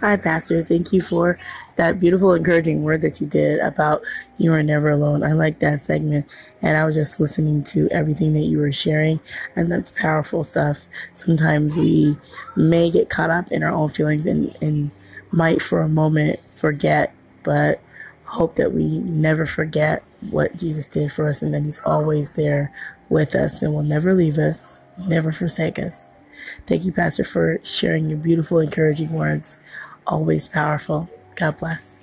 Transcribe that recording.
Hi, Pastor. Thank you for that beautiful, encouraging word that you did about you are never alone. I like that segment. And I was just listening to everything that you were sharing, and that's powerful stuff. Sometimes we may get caught up in our own feelings and, and might for a moment forget, but hope that we never forget what Jesus did for us and that He's always there with us and will never leave us, never forsake us. Thank you, Pastor, for sharing your beautiful, encouraging words always powerful. God bless.